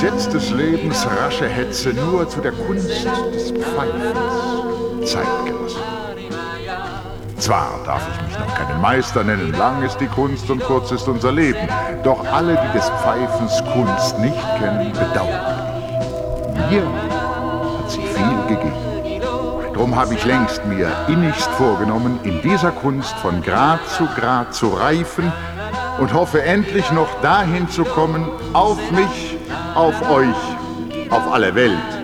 Jetzt des Lebens rasche Hetze nur zu der Kunst des Pfeifens Zeit gelassen. Zwar darf ich mich noch keinen Meister nennen, lang ist die Kunst und kurz ist unser Leben, doch alle, die des Pfeifens Kunst nicht kennen, bedauere ich. Mir hat sie viel gegeben. Drum habe ich längst mir innigst vorgenommen, in dieser Kunst von Grad zu Grad zu reifen und hoffe endlich noch dahin zu kommen, auf mich, auf euch, auf alle Welt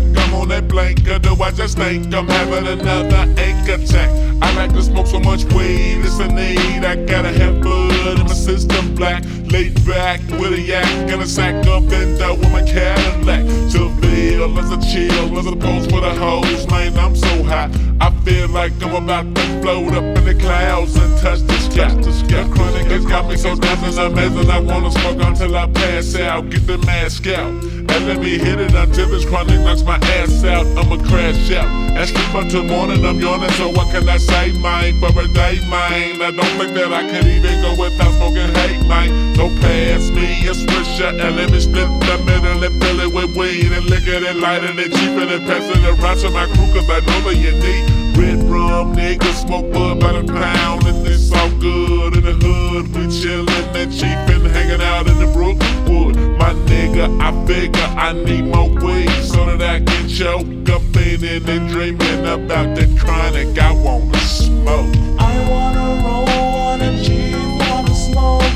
think I'm on that blanket to watch that snake. I'm having another ache attack. I like to smoke so much weed, it's a need. I gotta have blood in my system black. Laid back with a yak and a sack up and down with my Cadillac. Seville as a chill as opposed for the hoes, man. I'm so hot. I feel like I'm about to float up in the clouds and touch the sky. The sky. Chronic has got me so dancing amazing. I wanna smoke until I pass out. Get the mask out. And let me hit it until this chronic knocks my ass out. I'ma crash out. And sleep until morning, I'm yawning. So what can I say, mine? For a day, mine. I don't think that I could even go without smoking hate, mine. So pass me a swisher and let me split the middle and fill it with weed and liquor and lighting it cheap and passing it around to my crew, cause I know that you need red rum, niggas smoke bud by the pound, and it's all good in the hood. We chillin' and cheap and hanging out in the Brookwood. My nigga, I figure I need more weed so that I can choke up in it and dreaming about the chronic. I wanna smoke. I wanna roll, wanna cheat, wanna smoke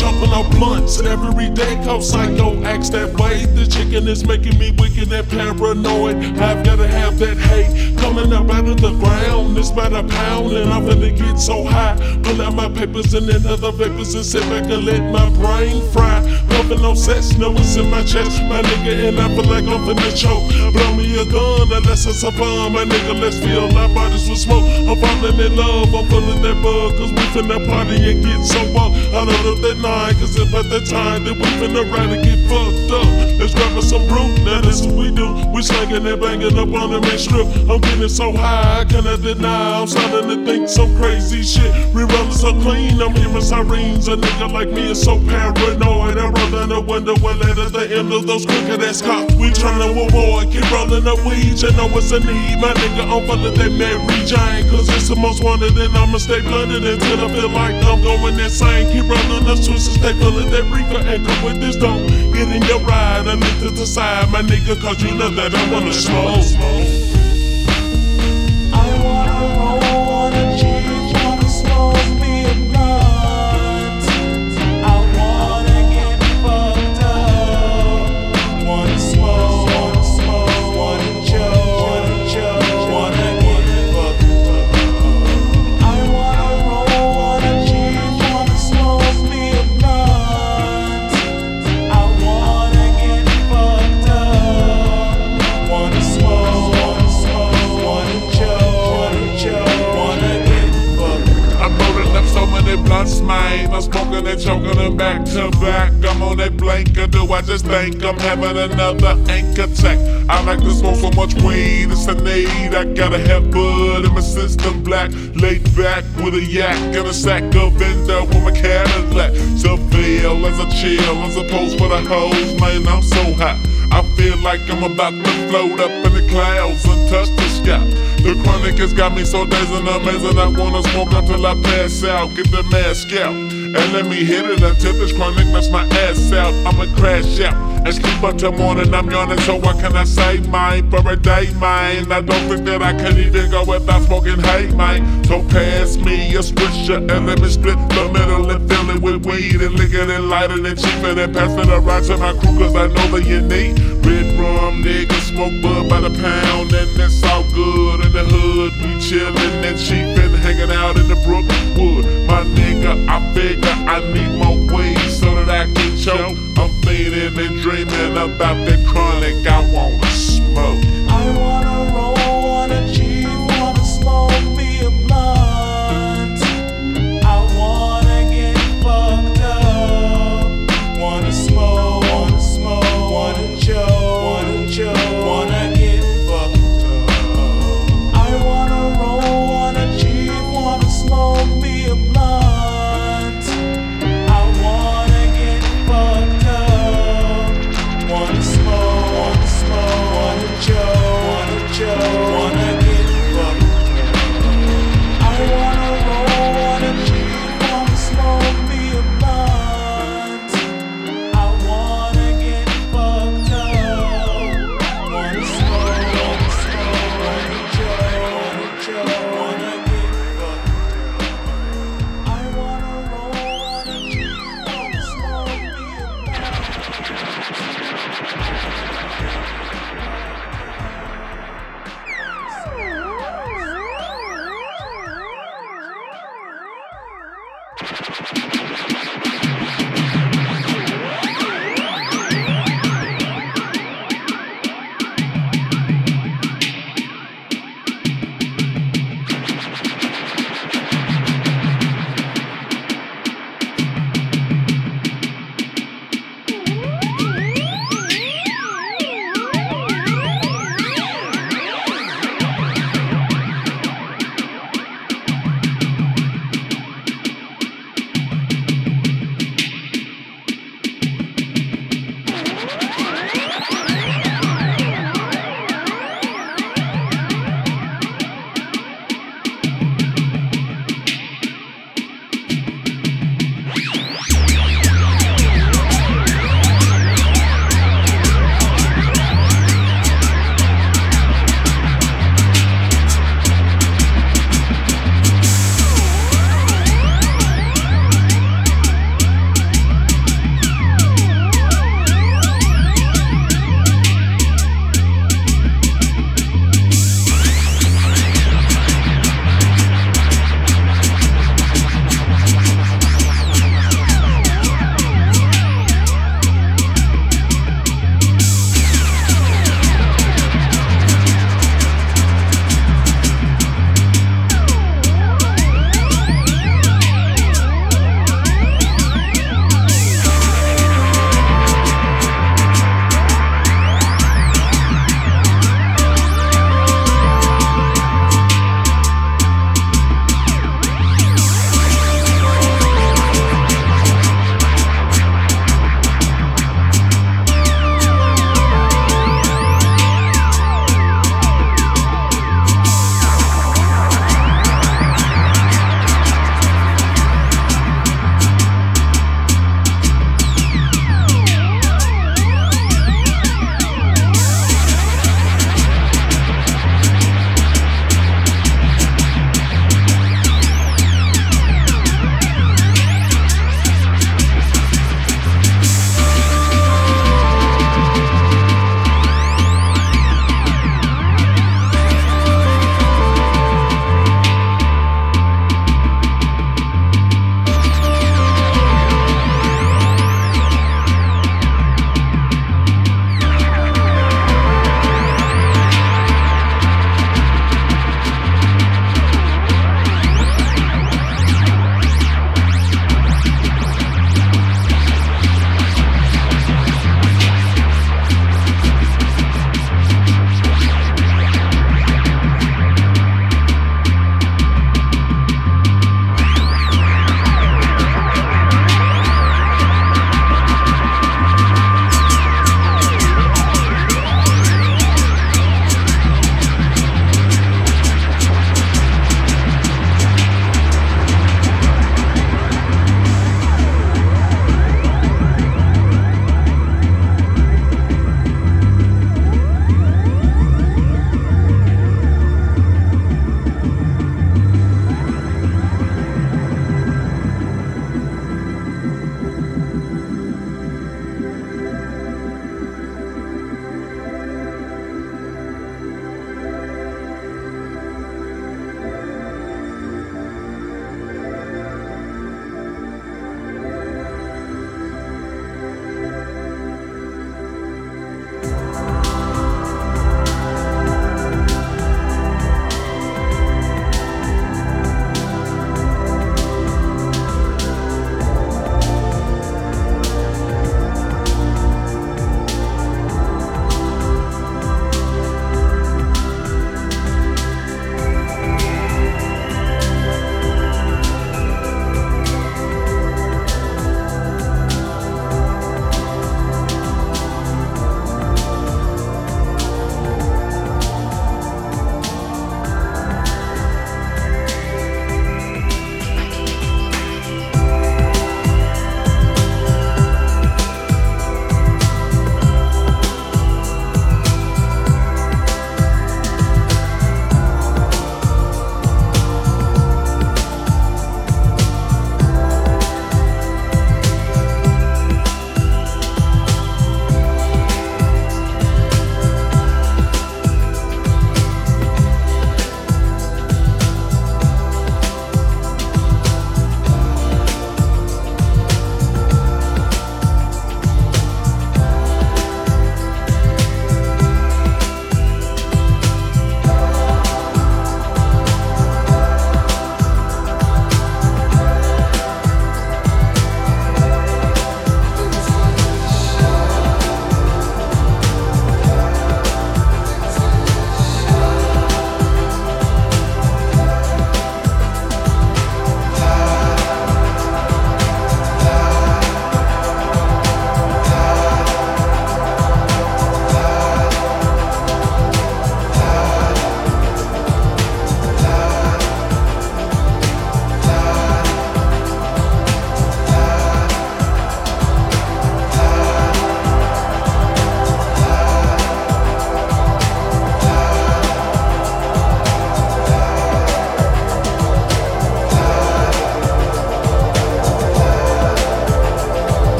Jumping on blunts every day. Cause psycho acts that way. The chicken is making me wicked and paranoid. I've gotta have that hate coming up out of the ground. It's about a pound, and I'm gonna get so high. Pull out my papers and then other papers and sit back and let my brain fry. Pumping no sex, no it's in my chest. My nigga, and I feel like I'm finna choke. Blow me a gun unless it's a bomb. My nigga, let's fill our bodies with smoke. I'm falling in love, I'm feeling that bug. Cause we finna party and get so up. I know that cause if at the time that we finna ride and get fucked up. Let's grab us some brew, now this what we do. We slanging and banging up on the main strip. I'm getting so high, I cannot deny. I'm starting to think some crazy shit. Rerolling so clean, I'm hearing sirens. A nigga like me is so paranoid. I roll down the window and let at the end of those crooked ass cops. We tryna avoid, keep rolling up weed. You know it's a need. My nigga, I'm full that Mary Jane. Cause it's the most wanted, and I'ma stay blunted until I feel like I'm going insane. Keep rolling up switches, stay pulling that reefer and come with this dope. Get in your ride and leave to the side, my nigga, cause you know that I wanna smoke. And choking them back to back. I'm on that blank, or do I just think I'm having another ink attack? I like to smoke so much weed, it's a need. I gotta have bud in my system, black. Laid back with a yak and a sack of window with my Cadillac. So feel as a chill, as opposed for the hoes, man. I'm so hot. I feel like I'm about to float up in the clouds and touch the sky. The chronic has got me so dazed and amazing. I wanna smoke until I pass out. Get the mask out and let me hit it until this chronic mess my ass out. I'ma crash out and sleep until morning. I'm yawning, so what can I say, mine? For a day, mine. I don't think that I could even go without smoking hay, mine. So pass me a swisher and let me split the middle and fill it with weed and lick it and light it and cheap it and pass it around to my crew, cause I know that you need red rum, nigga. Smoke bud by the pound and that's all good in the hood. We chillin' and cheapin', hangin' out in the Brookwood. My nigga, I figure I need more weed so that I can choke. I'm feeding and dreaming about that chronic. I wanna smoke. I wanna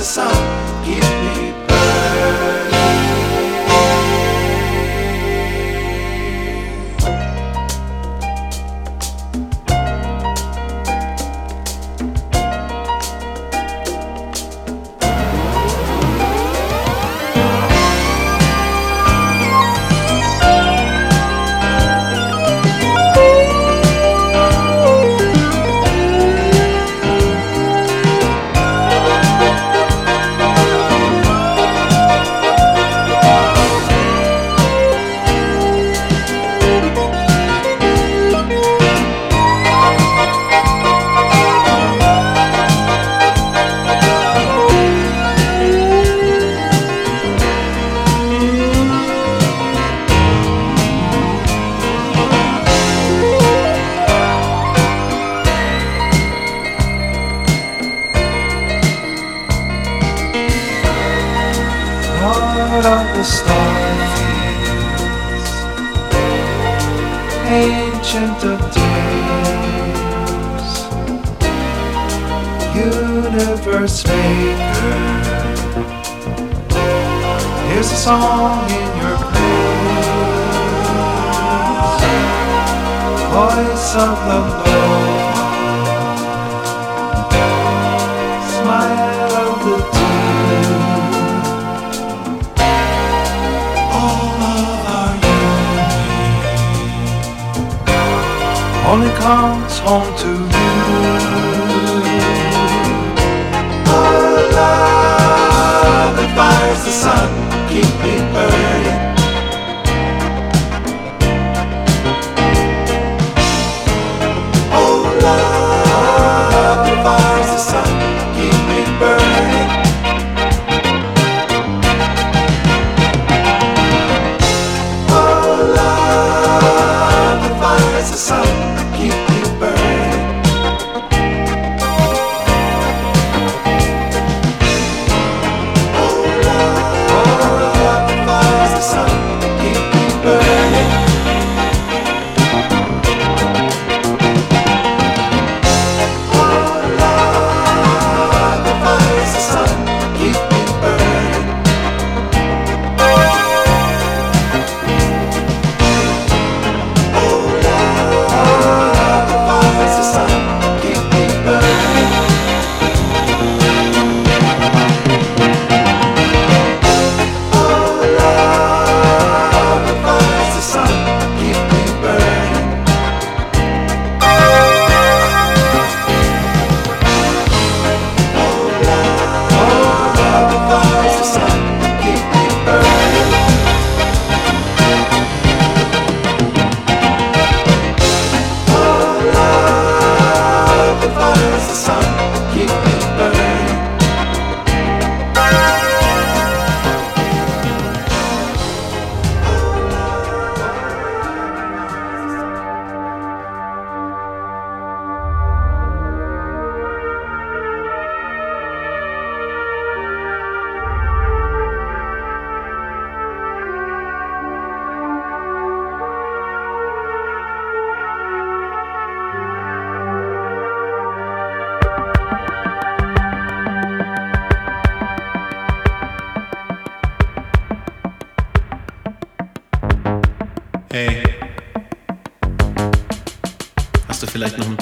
the sun,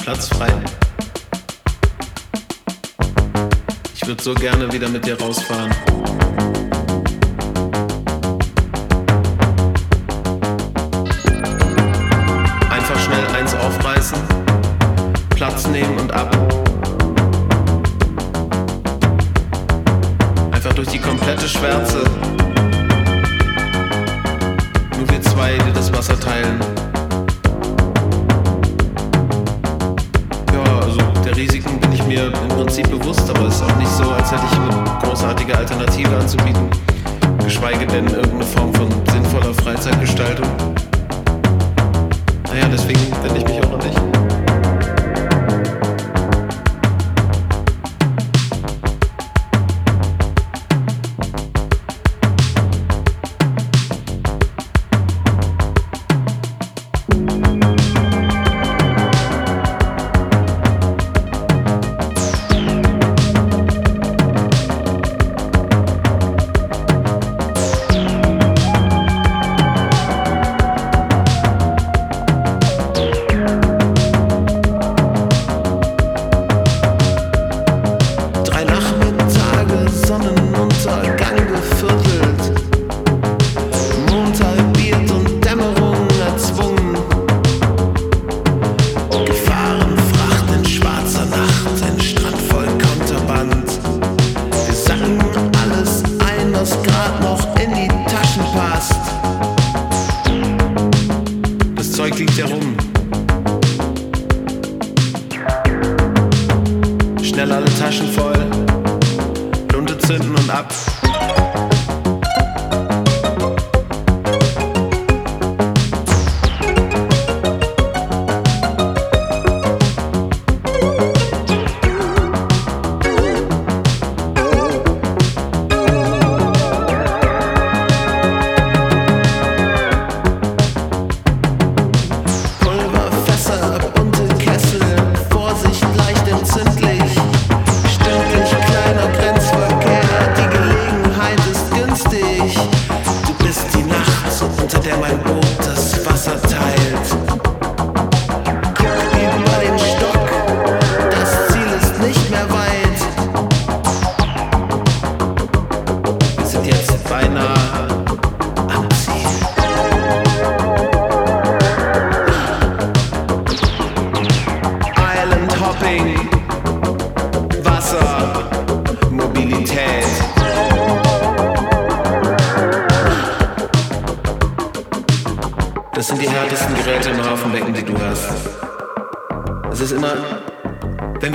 Platz frei? Ich würde so gerne wieder mit dir rausfahren.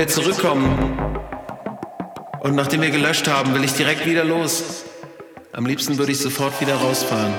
wir zurückkommen. Und nachdem wir gelöscht haben, will ich direkt wieder los. Am liebsten würde ich sofort wieder rausfahren.